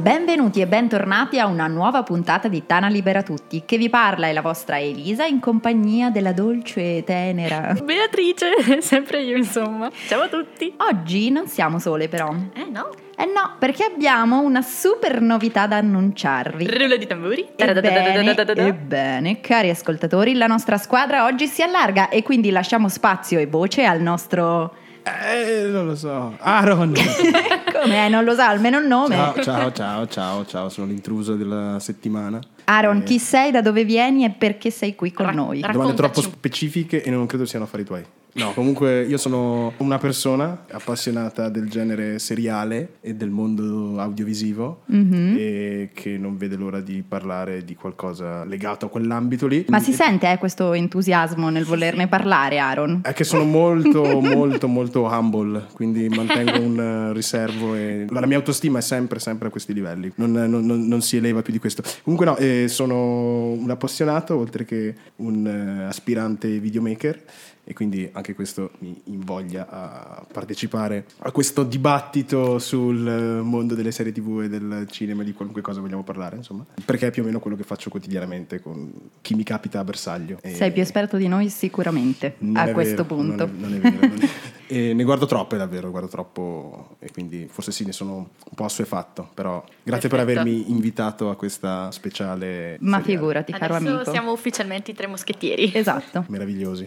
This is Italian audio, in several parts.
Benvenuti e bentornati a una nuova puntata di Tana Libera Tutti. Che vi parla è la vostra Elisa in compagnia della dolce e tenera Beatrice, sempre io insomma. Ciao a tutti. Oggi non siamo sole però. Eh no? Eh no, perché abbiamo una super novità da annunciarvi. Rullo di tamburi. Ebbene, ebbene, cari ascoltatori, la nostra squadra oggi si allarga e quindi lasciamo spazio e voce al nostro... Eh, non lo so. Aaron. Come non lo sa, almeno il nome. ciao, ciao, ciao, ciao, ciao, sono l'intruso della settimana. Aaron, Eh, chi sei, da dove vieni e perché sei qui con Ra- noi? Domande troppo specifiche e non credo siano affari tuoi. No, comunque io sono una persona appassionata del genere seriale e del mondo audiovisivo Mhm. e che non vede l'ora di parlare di qualcosa legato a quell'ambito lì. Ma si sente eh, questo entusiasmo nel volerne parlare, Aaron? È che sono molto, molto, molto humble, quindi mantengo un riservo e la mia autostima è sempre, sempre a questi livelli, non, non- non- non si eleva più di questo. Comunque no, eh, sono un appassionato oltre che un eh, aspirante videomaker e quindi anche questo mi invoglia a partecipare a questo dibattito sul eh, mondo delle serie tv e del cinema di qualunque cosa vogliamo parlare, insomma, perché è più o meno quello che faccio quotidianamente con chi mi capita a bersaglio. Sei più esperto di noi sicuramente a questo vero, punto. Non è, non è vero. non è- e ne guardo troppe davvero, guardo troppo e quindi forse sì, ne sono un po' assuefatto, però grazie per Perfetto. avermi invitato a questa speciale Ma seriale. figurati, caro Adesso amico. siamo ufficialmente i tre moschettieri. Esatto. Meravigliosi.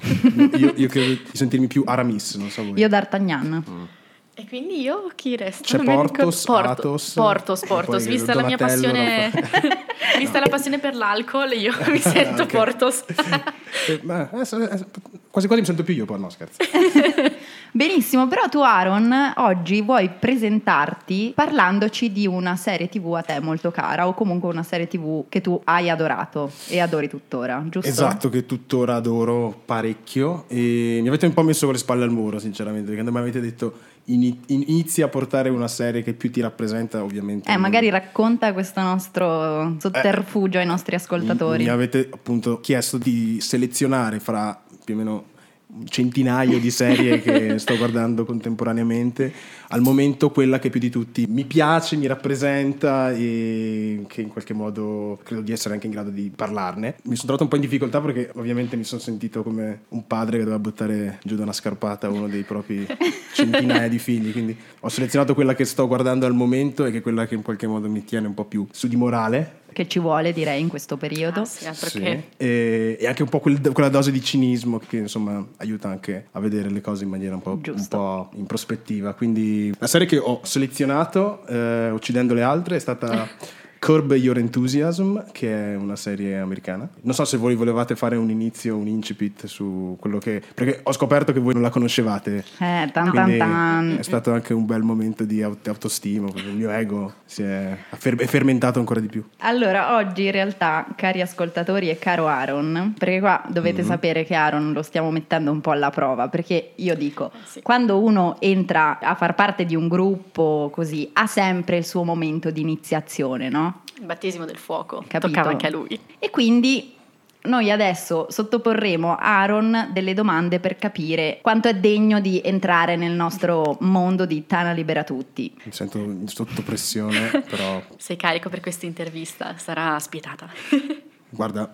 Io, io credo di sentirmi più Aramis, non so voi. Io D'Artagnan. E quindi io chi resta? C'è Non Portos, Athos, Portos, Portos. Vista la mia Donatello, passione, vista la passione per l'alcol, io mi sento. Portos. Eh, ma, eh, eh, quasi quasi mi sento più io, poi no scherzo. Benissimo, però tu Aaron oggi vuoi presentarti parlandoci di una serie tv a te molto cara o comunque una serie tv che tu hai adorato e adori tuttora, giusto? Esatto, che tuttora adoro parecchio e mi avete un po' messo con le spalle al muro, sinceramente, perché mi avete detto ini- in- inizi a portare una serie che più ti rappresenta, ovviamente. Eh, magari racconta questo nostro sotterfugio ai nostri ascoltatori. Mi avete appunto chiesto di selezionare fra più o meno centinaio di serie che sto guardando contemporaneamente. Al momento quella che più di tutti mi piace, mi rappresenta e che in qualche modo credo di essere anche in grado di parlarne. Mi sono trovato un po' in difficoltà perché ovviamente mi sono sentito come un padre che doveva buttare giù da una scarpata uno dei propri centinaia di figli. Quindi ho selezionato quella che sto guardando al momento e che è quella che in qualche modo mi tiene un po' più su di morale. Che ci vuole, direi, in questo periodo. Ah, sì, Sì. E, e anche un po' quel- quella dose di cinismo che insomma aiuta anche a vedere le cose in maniera un po', un po' in prospettiva. Quindi la serie che ho selezionato, eh, uccidendo le altre, è stata Curb Your Enthusiasm, che è una serie americana. Non so se voi volevate fare un inizio, un incipit su quello che... perché ho scoperto che voi non la conoscevate. Eh, tan tan tan. è stato anche un bel momento di aut- autostima, perché il mio ego si è, ha fer- è fermentato ancora di più. Allora, oggi in realtà, cari ascoltatori e caro Aaron, perché qua dovete Mhm. sapere che Aaron lo stiamo mettendo un po' alla prova, perché io dico, Eh, sì. quando uno entra a far parte di un gruppo così, ha sempre il suo momento di iniziazione, no? Il battesimo del fuoco. Capito? Toccava anche a lui. E quindi noi adesso sottoporremo a Aaron delle domande per capire quanto è degno di entrare nel nostro mondo di Tana Libera Tutti. Mi sento sotto pressione, però Sei carico per questa intervista, sarà spietata. guarda,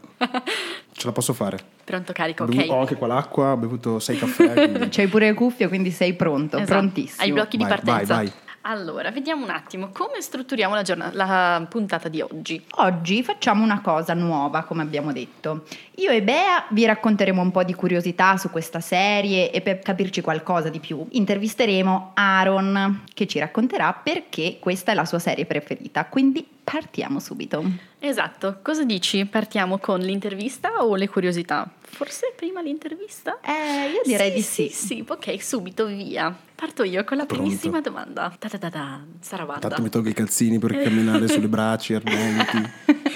ce la posso fare. Pronto carico, Ho bevu- ok. Ho anche qua l'acqua, ho bevuto sei caffè. quindi- C'hai pure le cuffie, quindi sei pronto, Esatto, prontissimo. Ai blocchi di Vai, partenza. vai, vai. Allora, vediamo un attimo come strutturiamo la, giornata, la puntata di oggi. Oggi facciamo una cosa nuova, come abbiamo detto. Io e Bea vi racconteremo un po' di curiosità su questa serie e per capirci qualcosa di più intervisteremo Aaron che ci racconterà perché questa è la sua serie preferita. Quindi partiamo subito. Esatto, cosa dici? Partiamo con l'intervista o le curiosità? Forse prima l'intervista? Eh, io direi di sì. Sì, sì, ok, subito via. Parto io con la Pronto. primissima domanda. Ta ta ta ta, Sarabanda. Tanto mi tolgo i calzini per camminare sulle braccia ardenti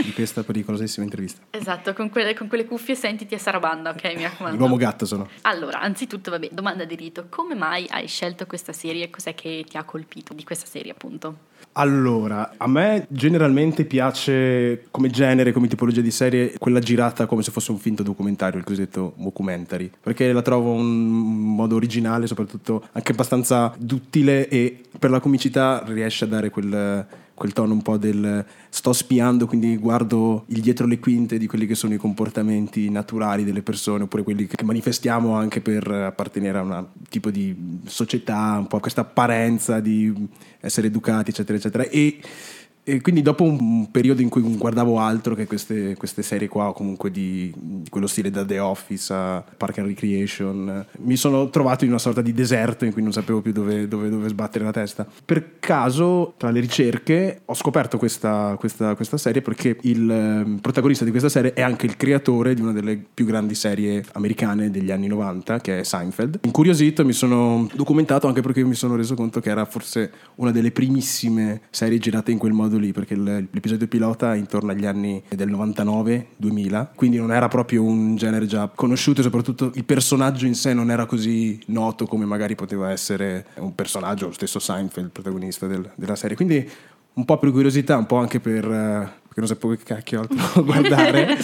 di questa pericolosissima intervista. Esatto, con quelle, con quelle cuffie sentiti a Sarabanda, ok, mi raccomando. L'uomo gatto sono. Allora, anzitutto, vabbè, domanda di rito. Come mai hai scelto questa serie? Cos'è che ti ha colpito di questa serie, appunto? Allora, a me generalmente piace come genere, come tipologia di serie, quella girata come se fosse un finto documentario, il cosiddetto mockumentary, perché la trovo un modo originale, soprattutto anche abbastanza duttile e per la comicità riesce a dare quel, quel tono un po' del sto spiando, quindi guardo il dietro le quinte di quelli che sono i comportamenti naturali delle persone, oppure quelli che manifestiamo anche per appartenere a un tipo di società, un po' questa apparenza di essere educati, eccetera, eccetera. E e quindi dopo un periodo in cui guardavo altro che queste, queste serie qua, o comunque di, di, quello stile da The Office a Park and Recreation, mi sono trovato in una sorta di deserto in cui non sapevo più dove, dove, dove sbattere la testa. Per caso, tra le ricerche, ho scoperto questa, questa, questa serie perché il ehm, protagonista di questa serie è anche il creatore di una delle più grandi serie americane degli anni 90, che è Seinfeld. Incuriosito mi sono documentato anche perché mi sono reso conto che era forse una delle primissime serie girate in quel modo modo lì, perché l'episodio pilota è intorno agli anni del 99-2000, quindi non era proprio un genere già conosciuto e soprattutto il personaggio in sé non era così noto come magari poteva essere un personaggio, lo stesso Seinfeld, il protagonista del, della serie. Quindi un po' per curiosità, un po' anche per uh, perché non sapevo che cacchio altro guardare.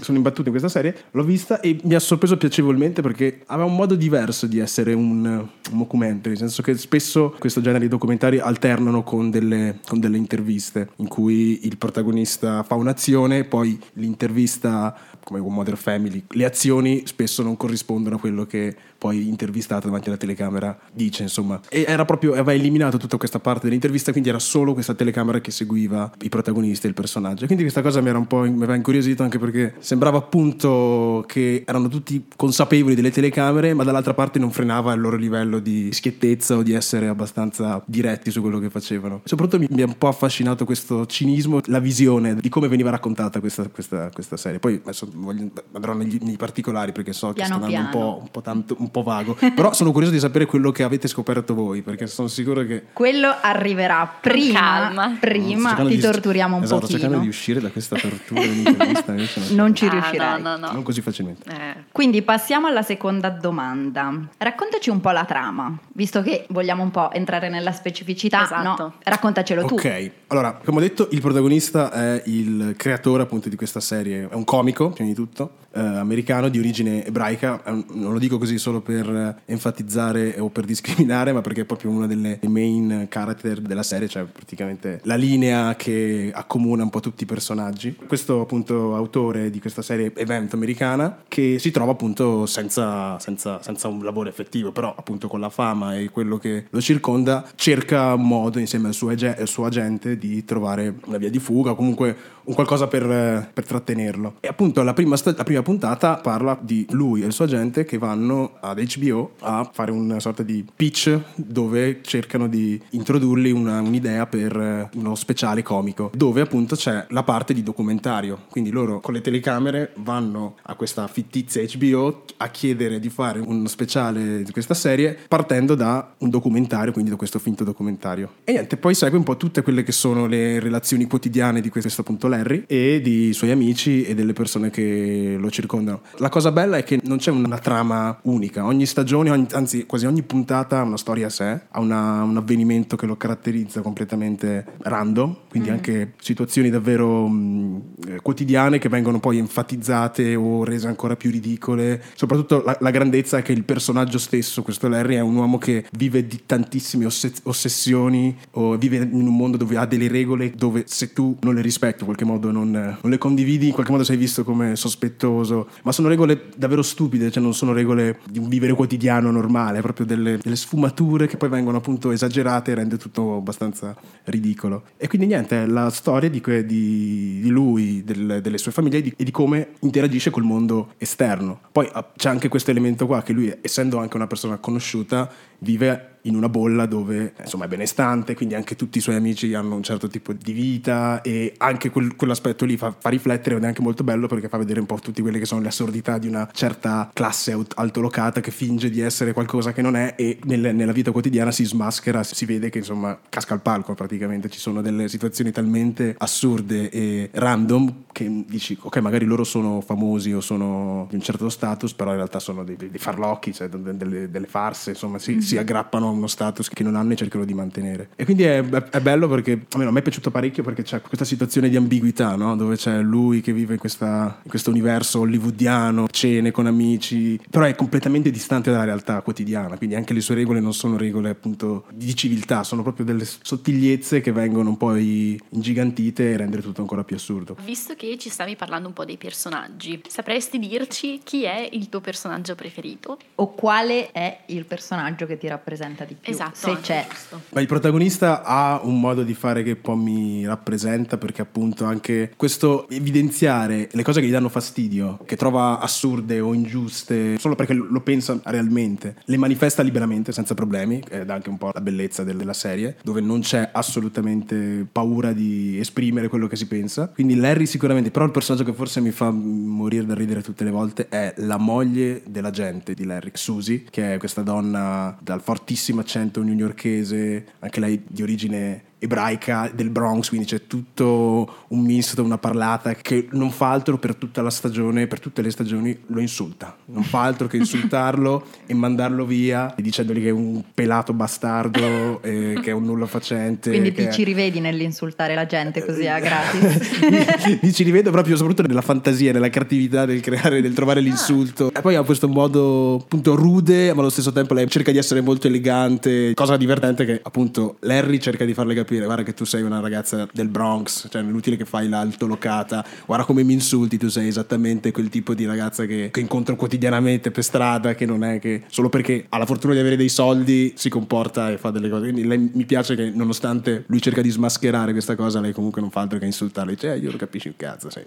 Sono imbattuto in questa serie, l'ho vista e mi ha sorpreso piacevolmente perché aveva un modo diverso di essere un, un documentary, nel senso che spesso questo genere di documentari alternano con delle, con delle interviste in cui il protagonista fa un'azione, poi l'intervista come con Modern Family, le azioni spesso non corrispondono a quello che poi intervistato davanti alla telecamera dice, insomma. E era proprio, aveva eliminato tutta questa parte dell'intervista, quindi era solo questa telecamera che seguiva i protagonisti e il personaggio. Quindi questa cosa mi era un po' mi aveva incuriosito anche perché sembrava appunto che erano tutti consapevoli delle telecamere, ma dall'altra parte non frenava il loro livello di schiettezza o di essere abbastanza diretti su quello che facevano. Soprattutto mi, ha un po' affascinato questo cinismo, la visione di come veniva raccontata questa, questa, questa serie. Poi adesso voglio, andrò negli, nei particolari perché so piano che sta andando un po', un po', tanto, un po' vago, però sono curioso di sapere quello che avete scoperto voi perché sono sicuro che... Quello arriverà prima, Calma. prima ti di, torturiamo un esatto, pochino. cercando di uscire da questa tortura dell'intervista. non, non ci ah, riuscirai. No, no, no. Non così facilmente. Eh. Quindi passiamo alla seconda domanda. Raccontaci un po' la trama, visto che vogliamo un po' entrare nella specificità. Esatto. No? Raccontacelo tu. Ok, allora, come ho detto, il protagonista è il creatore appunto di questa serie, è un comico, prima di tutto, eh, americano di origine ebraica, non lo dico così solo per eh, enfatizzare o per discriminare, ma perché è proprio una delle main character della serie, cioè praticamente la linea che accomuna un po' tutti i personaggi. Questo appunto autore di questa serie evento americana che si trova appunto senza, senza, senza un lavoro effettivo, però appunto con la fama e quello che lo circonda cerca un modo insieme al suo, ag- al suo agente di trovare una via di fuga, comunque un qualcosa per, per trattenerlo. E appunto la prima, sta- la prima puntata parla di lui e il suo agente che vanno ad HBO a fare una sorta di pitch dove cercano di introdurli una, un'idea per uno speciale comico, dove appunto c'è la parte di documentario. Quindi loro con le telecamere vanno a questa fittizia HBO a chiedere di fare uno speciale di questa serie partendo da un documentario, quindi da questo finto documentario. E niente, poi segue un po' tutte quelle che sono le relazioni quotidiane di questo appunto Larry e di suoi amici e delle persone che lo circondano. La cosa bella è che non c'è una trama unica, ogni stagione, ogni, anzi quasi ogni puntata ha una storia a sé, ha una, un avvenimento che lo caratterizza completamente random, quindi mm. anche situazioni davvero mh, eh, quotidiane che vengono poi enfatizzate o rese ancora più ridicole. Soprattutto la, la, grandezza è che il personaggio stesso, questo Larry, è un uomo che vive di tantissime oss- ossessioni o vive in un mondo dove ha delle regole dove se tu non le rispetti qualche modo non, non, le condividi, in qualche modo sei visto come sospettoso, ma sono regole davvero stupide, cioè non sono regole di un vivere quotidiano normale, proprio delle, delle sfumature che poi vengono appunto esagerate e rende tutto abbastanza ridicolo. E quindi niente, la storia di, que, di, di lui, del, delle sue famiglie e di, e di, come interagisce col mondo esterno. Poi ah, c'è anche questo elemento qua che lui, essendo anche una persona conosciuta, vive in una bolla dove insomma è benestante, quindi anche tutti i suoi amici hanno un certo tipo di vita e anche quel, quell'aspetto lì fa, fa, riflettere ed è anche molto bello perché fa vedere un po' tutte quelle che sono le assurdità di una certa classe altolocata che finge di essere qualcosa che non è e nel, nella vita quotidiana si smaschera, si vede che insomma casca al palco praticamente, ci sono delle situazioni talmente assurde e random che dici, ok, magari loro sono famosi o sono di un certo status, però in realtà sono dei, dei farlocchi, cioè delle, delle farse, insomma, si, mm-hmm. Si, aggrappano a uno status che non hanno e cercano di mantenere. E quindi è, è bello perché, almeno a me è piaciuto parecchio perché c'è questa situazione di ambiguità, no? dove c'è lui che vive in, questa, in questo universo hollywoodiano, cene con amici, però è completamente distante dalla realtà quotidiana, quindi anche le sue regole non sono regole appunto di civiltà, sono proprio delle sottigliezze che vengono un po' ingigantite e rendere tutto ancora più assurdo. Visto che ci stavi parlando un po' dei personaggi, sapresti dirci chi è il tuo personaggio preferito? O quale è il personaggio che ti rappresenta di più? Esatto, se c'è. Ma il protagonista ha un modo di fare che un po' mi rappresenta perché appunto anche questo evidenziare le cose che gli danno fastidio, che trova assurde o ingiuste, solo perché lo pensa realmente, le manifesta liberamente senza problemi, ed è anche un po' la bellezza della serie, dove non c'è assolutamente paura di esprimere quello che si pensa. Quindi Larry sicuramente, però il personaggio che forse mi fa morire da ridere tutte le volte è la moglie della gente di Larry, Susie, che è questa donna dal fortissimo accento newyorkese, anche lei di origine ebraica del Bronx, quindi c'è tutto un misto, una parlata che non fa altro per tutta la stagione, per tutte le stagioni lo insulta, non fa altro che insultarlo e mandarlo via dicendogli che è un pelato bastardo, eh, che è un nulla facente. Quindi ti è... ci rivedi nell'insultare la gente così a gratis? mi, mi ci rivedo proprio soprattutto nella fantasia, nella creatività del creare, del trovare l'insulto. Ah. E poi ha questo modo appunto rude, ma allo stesso tempo lei cerca di essere molto elegante, cosa divertente che appunto Larry cerca di farle capire capire, guarda che tu sei una ragazza del Bronx, cioè è inutile che fai l'altolocata, guarda come mi insulti, tu sei esattamente quel tipo di ragazza che, che incontro quotidianamente per strada, che non è che solo perché ha la fortuna di avere dei soldi si comporta e fa delle cose. Quindi lei, mi piace che nonostante lui cerca di smascherare questa cosa, lei comunque non fa altro che insultarle, dice, eh, io lo capisci un cazzo, sei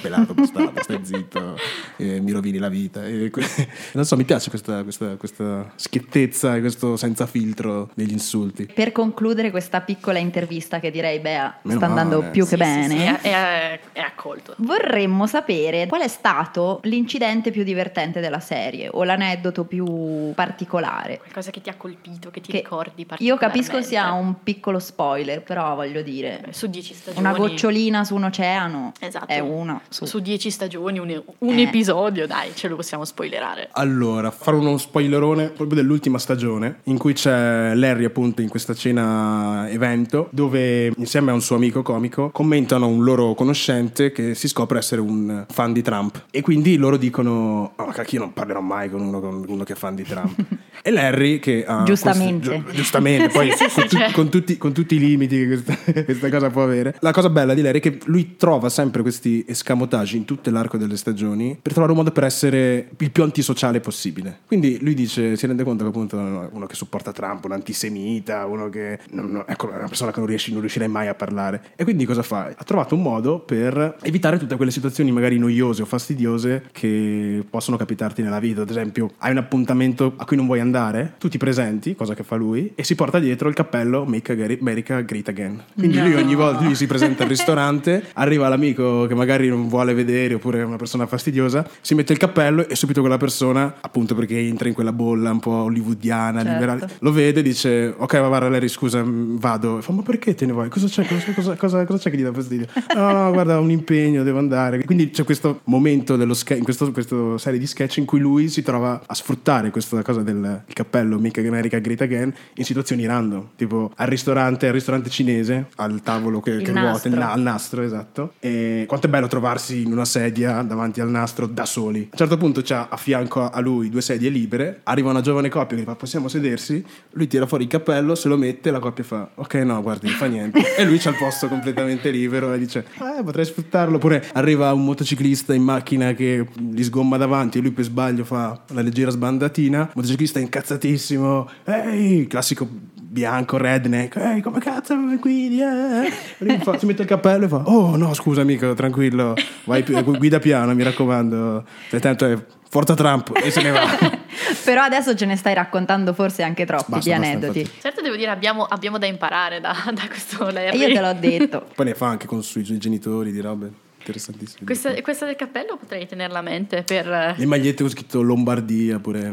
pelato, bastardo, stai zitto, eh, mi rovini la vita. E, non so, mi piace questa, questa, questa schiettezza e questo senza filtro degli insulti. Per concludere questa piccola intervista che direi, Bea, Meno sta andando male. più che sì, bene. Sì, sì, è, è, accolto. Vorremmo sapere qual è stato l'incidente più divertente della serie o l'aneddoto più particolare. Qualcosa che ti ha colpito, che ti che ricordi Io capisco sia un piccolo spoiler, però voglio dire... Beh, su dieci stagioni... Una gocciolina su un oceano esatto. è una. Su, su dieci stagioni, un, un eh. episodio, dai, ce lo possiamo spoilerare. Allora, fare uno spoilerone proprio dell'ultima stagione, in cui c'è Larry appunto in questa cena evento momento dove insieme a un suo amico comico commentano un loro conoscente che si scopre essere un fan di Trump. E quindi loro dicono oh, cacchio io non parlerò mai con uno, con uno che è fan di Trump. E Larry che ha giustamente. questo, gi- giustamente poi sì, con, tu, cioè. con, tutti, con, tutti, i limiti che questa, questa, cosa può avere. La cosa bella di Larry è che lui trova sempre questi escamotage in tutto l'arco delle stagioni per trovare un modo per essere il più antisociale possibile. Quindi lui dice si rende conto che appunto uno che supporta Trump un antisemita uno che non, non, ecco una persona persona che non, riesci, non riuscirei mai a parlare. E quindi cosa fa? Ha trovato un modo per evitare tutte quelle situazioni magari noiose o fastidiose che possono capitarti nella vita. Ad esempio, hai un appuntamento a cui non vuoi andare, tu ti presenti, cosa che fa lui, e si porta dietro il cappello Make America Great Again. Quindi no. lui ogni volta lui si presenta al ristorante, arriva l'amico che magari non vuole vedere oppure è una persona fastidiosa, si mette il cappello e subito quella persona, appunto perché entra in quella bolla un po' hollywoodiana, certo. liberale, lo vede e dice ok va guarda Larry scusa vado. Fa, ma perché te ne vai? Cosa c'è, cosa, cosa, cosa, cosa c'è che gli dà fastidio? No, no, guarda, ho un impegno, devo andare. Quindi c'è questo momento dello sketch, in questo, questa serie di sketch in cui lui si trova a sfruttare questa cosa del cappello Make America Great Again in situazioni random, tipo al ristorante, al ristorante cinese, al tavolo che, che ruota, il, al nastro, esatto. E quanto è bello trovarsi in una sedia davanti al nastro da soli. A un certo punto c'ha a fianco a lui due sedie libere, arriva una giovane coppia che fa possiamo sedersi, lui tira fuori il cappello, se lo mette, la coppia fa ok no, guardi, non fa niente. e lui c'ha il posto completamente libero e dice, eh, potrei sfruttarlo. Oppure arriva un motociclista in macchina che gli sgomma davanti e lui per sbaglio fa la leggera sbandatina. Il motociclista incazzatissimo, ehi, classico bianco, redneck, ehi, come cazzo guidi? Eh? Fa, si mette il cappello e fa, oh no, scusa amico, tranquillo, vai, guida piano, mi raccomando. Tanto è Forza Trump e se ne va. Però adesso ce ne stai raccontando forse anche troppi basta, di aneddoti. Basta, certo devo dire abbiamo, abbiamo da imparare da, da questo Larry. E io te l'ho detto. Poi ne fa anche con i suoi genitori di robe. Interessantissimo. Questa, questa del cappello potrei tenerla a mente per... Le magliette con scritto Lombardia pure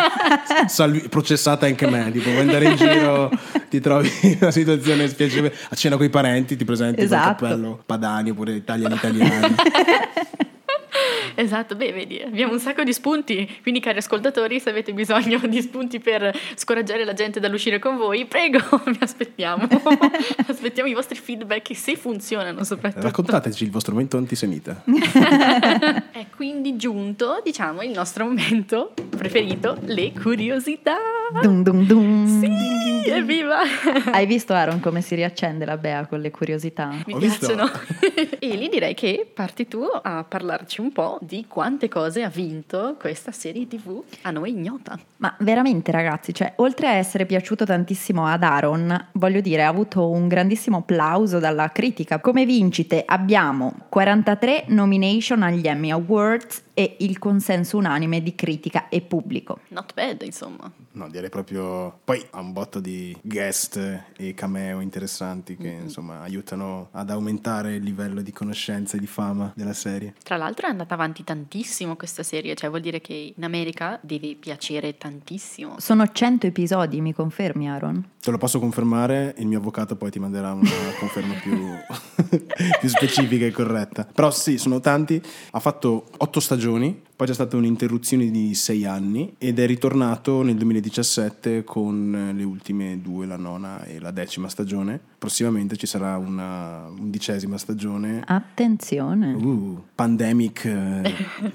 salvi- processata anche me, tipo vuoi andare in giro ti trovi in una situazione spiacevole a cena con i parenti, ti presenti Esatto. col cappello Padani oppure italiani italiani. Esatto, beh, vedi, abbiamo un sacco di spunti, quindi cari ascoltatori, se avete bisogno di spunti per scoraggiare la gente dall'uscire con voi, prego, vi aspettiamo. aspettiamo i vostri feedback, se funzionano soprattutto. Raccontateci il vostro momento antisemita. È quindi giunto, diciamo, il nostro momento preferito, le curiosità. Dum dum dum. Sì, evviva! Hai visto Aaron come si riaccende la Bea con le curiosità? Mi Ho piacciono. Eli, direi che parti tu a parlarci un po' di quante cose ha vinto questa serie TV a noi ignota. Ma veramente ragazzi, cioè, oltre a essere piaciuto tantissimo ad Aaron, voglio dire, ha avuto un grandissimo applauso dalla critica. Come vincite abbiamo 43 nomination agli Emmy Awards e il consenso unanime di critica e pubblico. Not bad, insomma. No, direi proprio. Poi ha un botto di guest e cameo interessanti che insomma aiutano ad aumentare il livello di conoscenza e di fama della serie. Tra l'altro è andata avanti tantissimo questa serie, cioè vuol dire che in America deve piacere tantissimo. Sono 100 episodi, mi confermi Aaron? Te lo posso confermare, il mio avvocato poi ti manderà una conferma più, più specifica e corretta. Però sì, sono tanti. Ha fatto otto stagioni, poi c'è stata un'interruzione di sei anni ed è ritornato nel 2017 con le ultime due, la nona e la decima stagione. Prossimamente ci sarà una undicesima stagione. Attenzione. Uh, pandemic eh,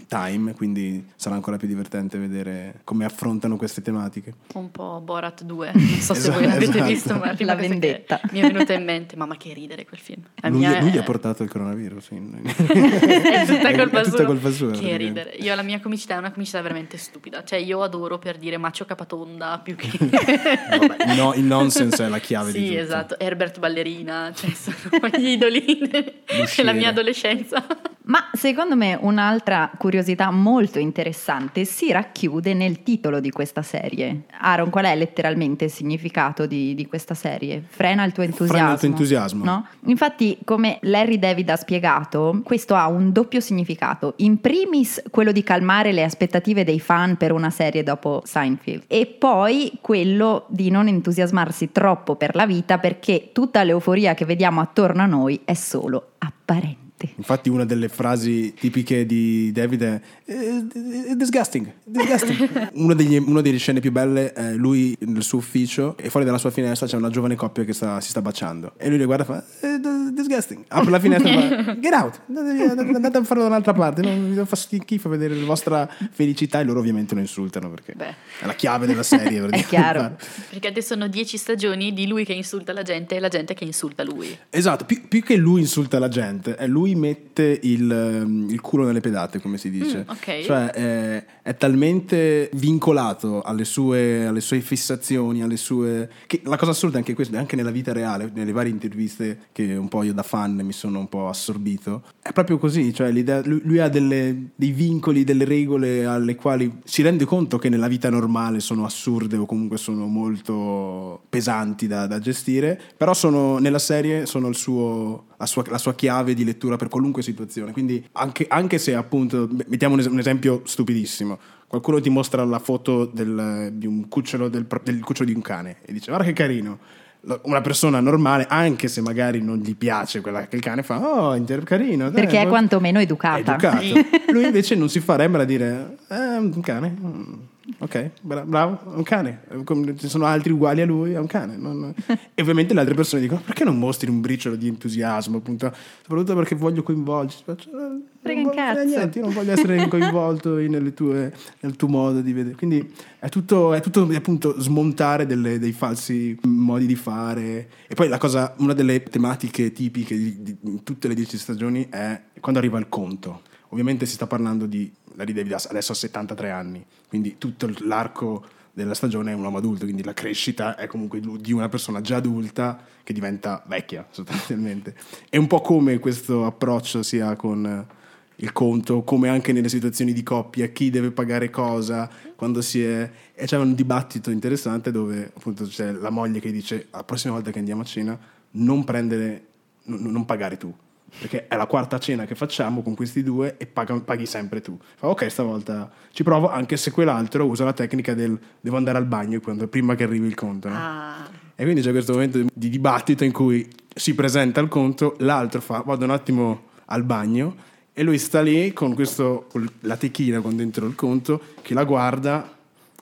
time, quindi sarà ancora più divertente vedere come affrontano queste tematiche. Un po' Borat 2, non so se voi Esatto, l'avete esatto. visto, ma è la vendetta. mi è venuta in mente, mamma che ridere quel film. La Lui, mia lui è- ha portato il coronavirus. sì. è tutta È- colpa è tutta sua. colpa sua, Che ridere. Io la mia comicità è una comicità veramente stupida. Cioè, io adoro per dire Macio Capatonda più che. No- il nonsense è la chiave di sì, tutto. esatto. Herbert Ballerina, cioè sono gli idoli della mia adolescenza. Ma secondo me un'altra curiosità molto interessante si racchiude nel titolo di questa serie. Aaron, qual è letteralmente il significato di, di questa serie? Frena il tuo entusiasmo. Frena il tuo entusiasmo. No? Infatti, come Larry David ha spiegato, questo ha un doppio significato. In primis, quello di calmare le aspettative dei fan per una serie dopo Seinfeld, e poi quello di non entusiasmarsi troppo per la vita perché tutta l'euforia che vediamo attorno a noi è solo apparente. Infatti una delle frasi tipiche di David è "Eh, disgusting, disgusting". Uno degli- una delle scene più belle è lui nel suo ufficio e fuori dalla sua finestra c'è una giovane coppia che sta- si sta baciando e lui le guarda e fa "Eh, disgusting. Apre la finestra e fa get out, andate, a farlo da un'altra parte, non mi fa schifo vedere la vostra felicità e loro ovviamente lo insultano perché Beh. è la chiave della serie. praticamente. chiaro. Perché adesso sono dieci stagioni di lui che insulta la gente e la gente che insulta lui. Esatto, più, più che lui insulta la gente, è lui mette il, ehm, il culo nelle pedate, come si dice. Mm, ok. Cioè è, è talmente vincolato alle sue, alle sue fissazioni, alle sue... Che la cosa assurda è anche questo, anche nella vita reale, nelle varie interviste che un po' io da fan mi sono un po' assorbito, è proprio così, cioè lui, lui ha delle- dei vincoli, delle regole alle quali si rende conto che nella vita normale sono assurde o comunque sono molto pesanti da, da gestire, però sono, nella serie sono il suo, sua, la sua chiave di lettura per qualunque situazione. Quindi anche, anche se appunto, mettiamo un, es- un esempio stupidissimo, qualcuno ti mostra la foto del- di un cucciolo, del, del cucciolo di un cane e dice guarda che carino. Una persona normale, anche se magari non gli piace quella che il cane fa, oh, inter- carino. dai, Perché è quantomeno è educata. educato. Lui invece non si fa remera a dire, eh, un cane. Ok, bra- bravo, è un cane. Ci sono altri uguali a lui, è un cane. non- E ovviamente le altre persone dicono, perché non mostri un briciolo di entusiasmo? Appunto, soprattutto perché voglio coinvolgerti. Eh, non Frega un voglio- cazzo. niente, io non voglio essere coinvolto in- tue- nel tuo modo di vedere. Quindi è tutto, è tutto appunto smontare delle- dei falsi modi di fare. E poi la cosa, una delle tematiche tipiche di, di- in tutte le dieci stagioni è quando arriva il conto. Ovviamente si sta parlando di Larry David adesso ha 73 anni, quindi tutto l'arco della stagione è un uomo adulto, quindi la crescita è comunque di una persona già adulta che diventa vecchia sostanzialmente. È un po' come questo approccio sia con eh, il conto, come anche nelle situazioni di coppia, chi deve pagare cosa, quando si è... E c'è un dibattito interessante dove appunto c'è la moglie che dice la prossima volta che andiamo a cena non prendere, non, non pagare tu, perché è la quarta cena che facciamo con questi due e paga- paghi sempre tu. Fa, ok, stavolta ci provo, anche se quell'altro usa la tecnica del devo andare al bagno quando- prima che arrivi il conto. no? Ah, E quindi c'è questo momento di dibattito in cui si presenta il conto, l'altro fa vado un attimo al bagno e lui sta lì con, questo, con la techina con dentro il conto che la guarda,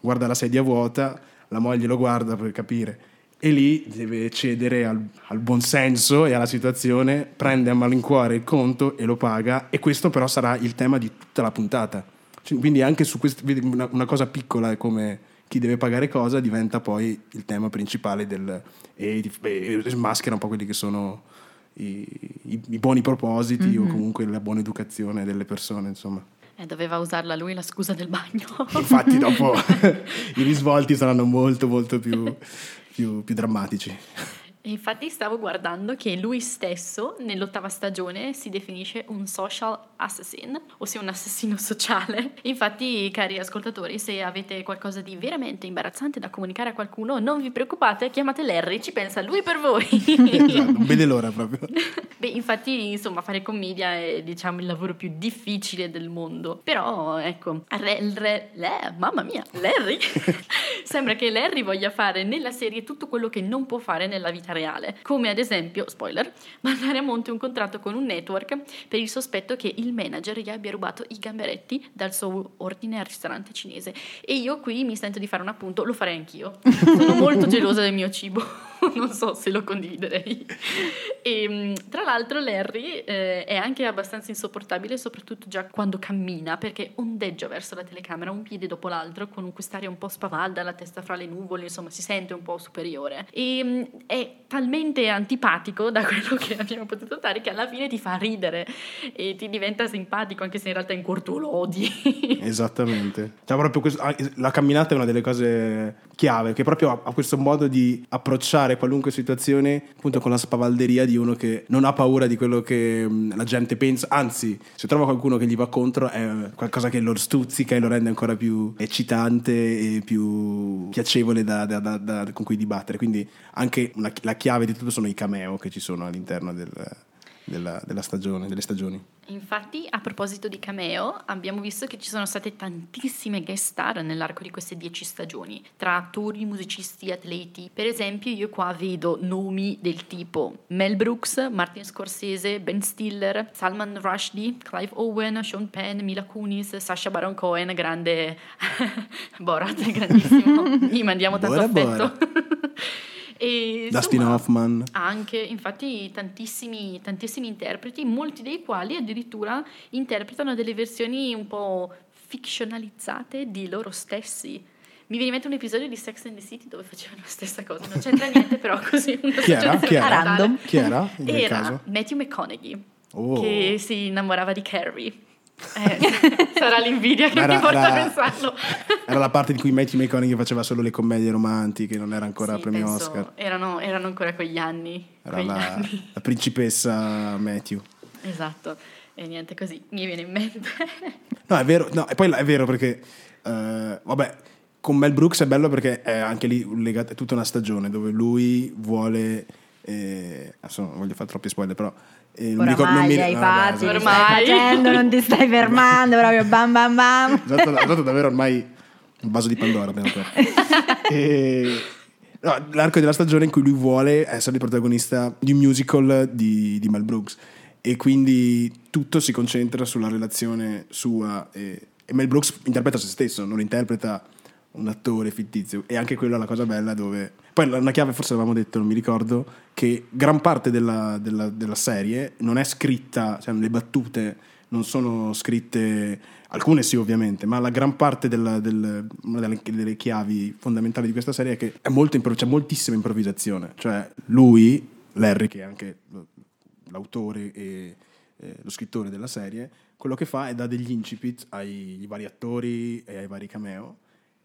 guarda la sedia vuota, la moglie lo guarda per capire e lì deve cedere al, al buon senso e alla situazione, prende a malincuore il conto e lo paga e questo però sarà il tema di tutta la puntata. Cioè, quindi anche su questo, una, una cosa piccola come chi deve pagare cosa diventa poi il tema principale del, e, e smaschera un po' quelli che sono i, i- i buoni propositi o comunque la buona educazione delle persone, insomma. eh, doveva usarla lui la scusa del bagno. Infatti dopo i risvolti saranno molto molto più, più- più drammatici. Infatti stavo guardando che lui stesso nell'ottava stagione si definisce un social assassin, ossia un assassino sociale. Infatti, cari ascoltatori, se avete qualcosa di veramente imbarazzante da comunicare a qualcuno, non vi preoccupate, chiamate Larry, ci pensa lui per voi. Esatto, non vede l'ora proprio. Beh, infatti, insomma, fare commedia è, diciamo, il lavoro più difficile del mondo. Però, ecco, re, re, le- mamma mia, Larry! Sembra che Larry voglia fare nella serie tutto quello che non può fare nella vita reale. Come ad esempio, spoiler, mandare a monte un contratto con un network per il sospetto che il manager gli abbia rubato i gamberetti dal suo ordine al ristorante cinese. E io qui mi sento di fare un appunto, lo farei anch'io. Sono molto gelosa del mio cibo. non so se lo condividerei. E, mh, tra l'altro Larry eh, è anche abbastanza insopportabile, soprattutto già quando cammina, perché ondeggia verso la telecamera un piede dopo l'altro, con quest'aria un po' spavalda, la testa fra le nuvole, insomma si sente un po' superiore. E mh, è talmente antipatico da quello che abbiamo potuto notare che alla fine ti fa ridere e ti diventa simpatico, anche se in realtà in cuor tu lo odi. Esattamente. Cioè, proprio questo- ah, la camminata è una delle cose chiave, che proprio ha, questo modo di approcciare qualunque situazione appunto con la spavalderia di uno che non ha paura di quello che mh, la gente pensa, anzi, se trova qualcuno che gli va contro è qualcosa che lo stuzzica e lo rende ancora più eccitante e più piacevole da- da- da- con cui dibattere. Quindi anche una- la chiave di tutto sono i cameo che ci sono all'interno del- della, della stagione, delle stagioni. Infatti, a proposito di cameo, abbiamo visto che ci sono state tantissime guest star nell'arco di queste dieci stagioni, tra attori, musicisti, atleti. Per esempio, io qua vedo nomi del tipo Mel Brooks, Martin Scorsese, Ben Stiller, Salman Rushdie, Clive Owen, Sean Penn, Mila Kunis, Sasha Baron Cohen, grande Borat, grandissimo. Gli mandiamo tanto Bora, affetto. E, Dustin insomma, Hoffman. anche, infatti, tantissimi, tantissimi interpreti, molti dei quali addirittura interpretano delle versioni un po' fictionalizzate di loro stessi. Mi viene in mente un episodio di Sex and the City dove facevano la stessa cosa, non c'entra niente, però così. Chi era? Chi era? Random. Chi era Era caso? Matthew McConaughey, Oh. che si innamorava di Carrie. Eh, sarà l'invidia che Ma mi era- porta a era- pensarlo. Era la parte in cui Matthew McConaughey faceva solo le commedie romantiche, non era ancora Sì, premio Oscar. Erano, erano ancora quegli anni. Era quegli la, anni. la principessa Matthew. Esatto, e niente così, mi viene in mente. No, è vero, no, e poi è vero perché, eh, vabbè, con Mel Brooks è bello perché è anche lì legata, è tutta una stagione dove lui vuole, eh, non voglio fare troppi spoiler, però... eh, non ricordo- non mi- hai no, dai, li esatto. Ormai. stai facendo, non ti stai fermando, proprio bam bam bam. Esatto, esatto, davvero ormai un vaso di Pandora abbiamo aperto. E- no, l'arco della stagione in cui lui vuole essere il protagonista di un musical di, di Mel Brooks e quindi tutto si concentra sulla relazione sua e, e Mel Brooks interpreta se stesso, non interpreta un attore fittizio. E anche quella è la cosa bella dove poi una chiave forse avevamo detto non mi ricordo che gran parte della, della- della serie non è scritta cioè le battute non sono scritte alcune sì ovviamente ma la gran parte della- del- una delle, delle chiavi fondamentali di questa serie è che è molto c'è moltissima improvvisazione. Cioè lui Larry che è anche l'autore e eh, lo scrittore della serie quello che fa è dà degli incipit ai vari attori e ai vari cameo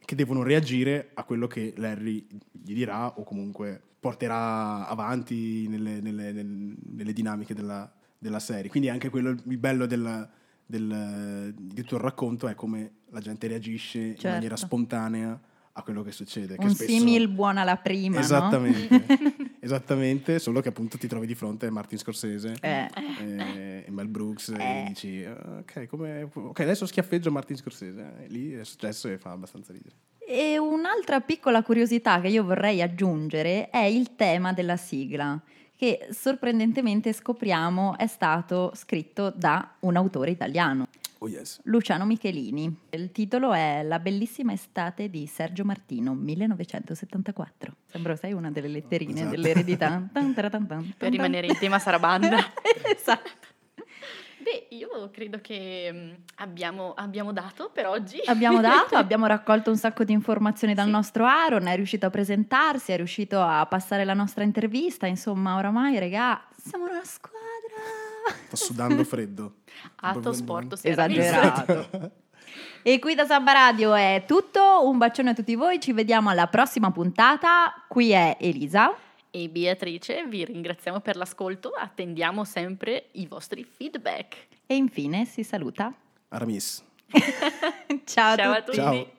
che devono reagire a quello che Larry gli dirà o comunque porterà avanti nelle, nelle- nel- nelle dinamiche della, della serie. Quindi anche quello, il bello della- del, di tutto il racconto è come la gente reagisce in Certo. maniera spontanea a quello che succede. che Un spesso- simil buona la prima, no? Esattamente. Esattamente, solo che appunto ti trovi di fronte a Martin Scorsese Eh. eh, Mel Brooks Eh. e dici ok, come- ok, adesso schiaffeggio Martin Scorsese. E lì è successo e fa abbastanza ridere. E un'altra piccola curiosità che io vorrei aggiungere è il tema della sigla, che sorprendentemente scopriamo è stato scritto da un autore italiano, Oh yes. Luciano Michelini. Il titolo è La bellissima estate di Sergio Martino, 1974. Sembra, sai, una delle letterine Esatto. dell'eredità. Tan, taratan, tan, Per tan, rimanere in tema Sarabanda. esatto. Beh, io credo che mm, abbiamo, abbiamo dato per oggi. Abbiamo dato, abbiamo raccolto un sacco di informazioni dal Sì. nostro Aaron, è riuscito a presentarsi, è riuscito a passare la nostra intervista, insomma oramai regà, siamo una squadra. Sto sudando freddo. Atto sporto Esagerato. E qui da Samba Radio è tutto, un bacione a tutti voi, ci vediamo alla prossima puntata, qui è Elisa. E Beatrice, vi ringraziamo per l'ascolto, attendiamo sempre i vostri feedback. E infine si saluta. Aramis. Ciao, Ciao a tutti. Ciao.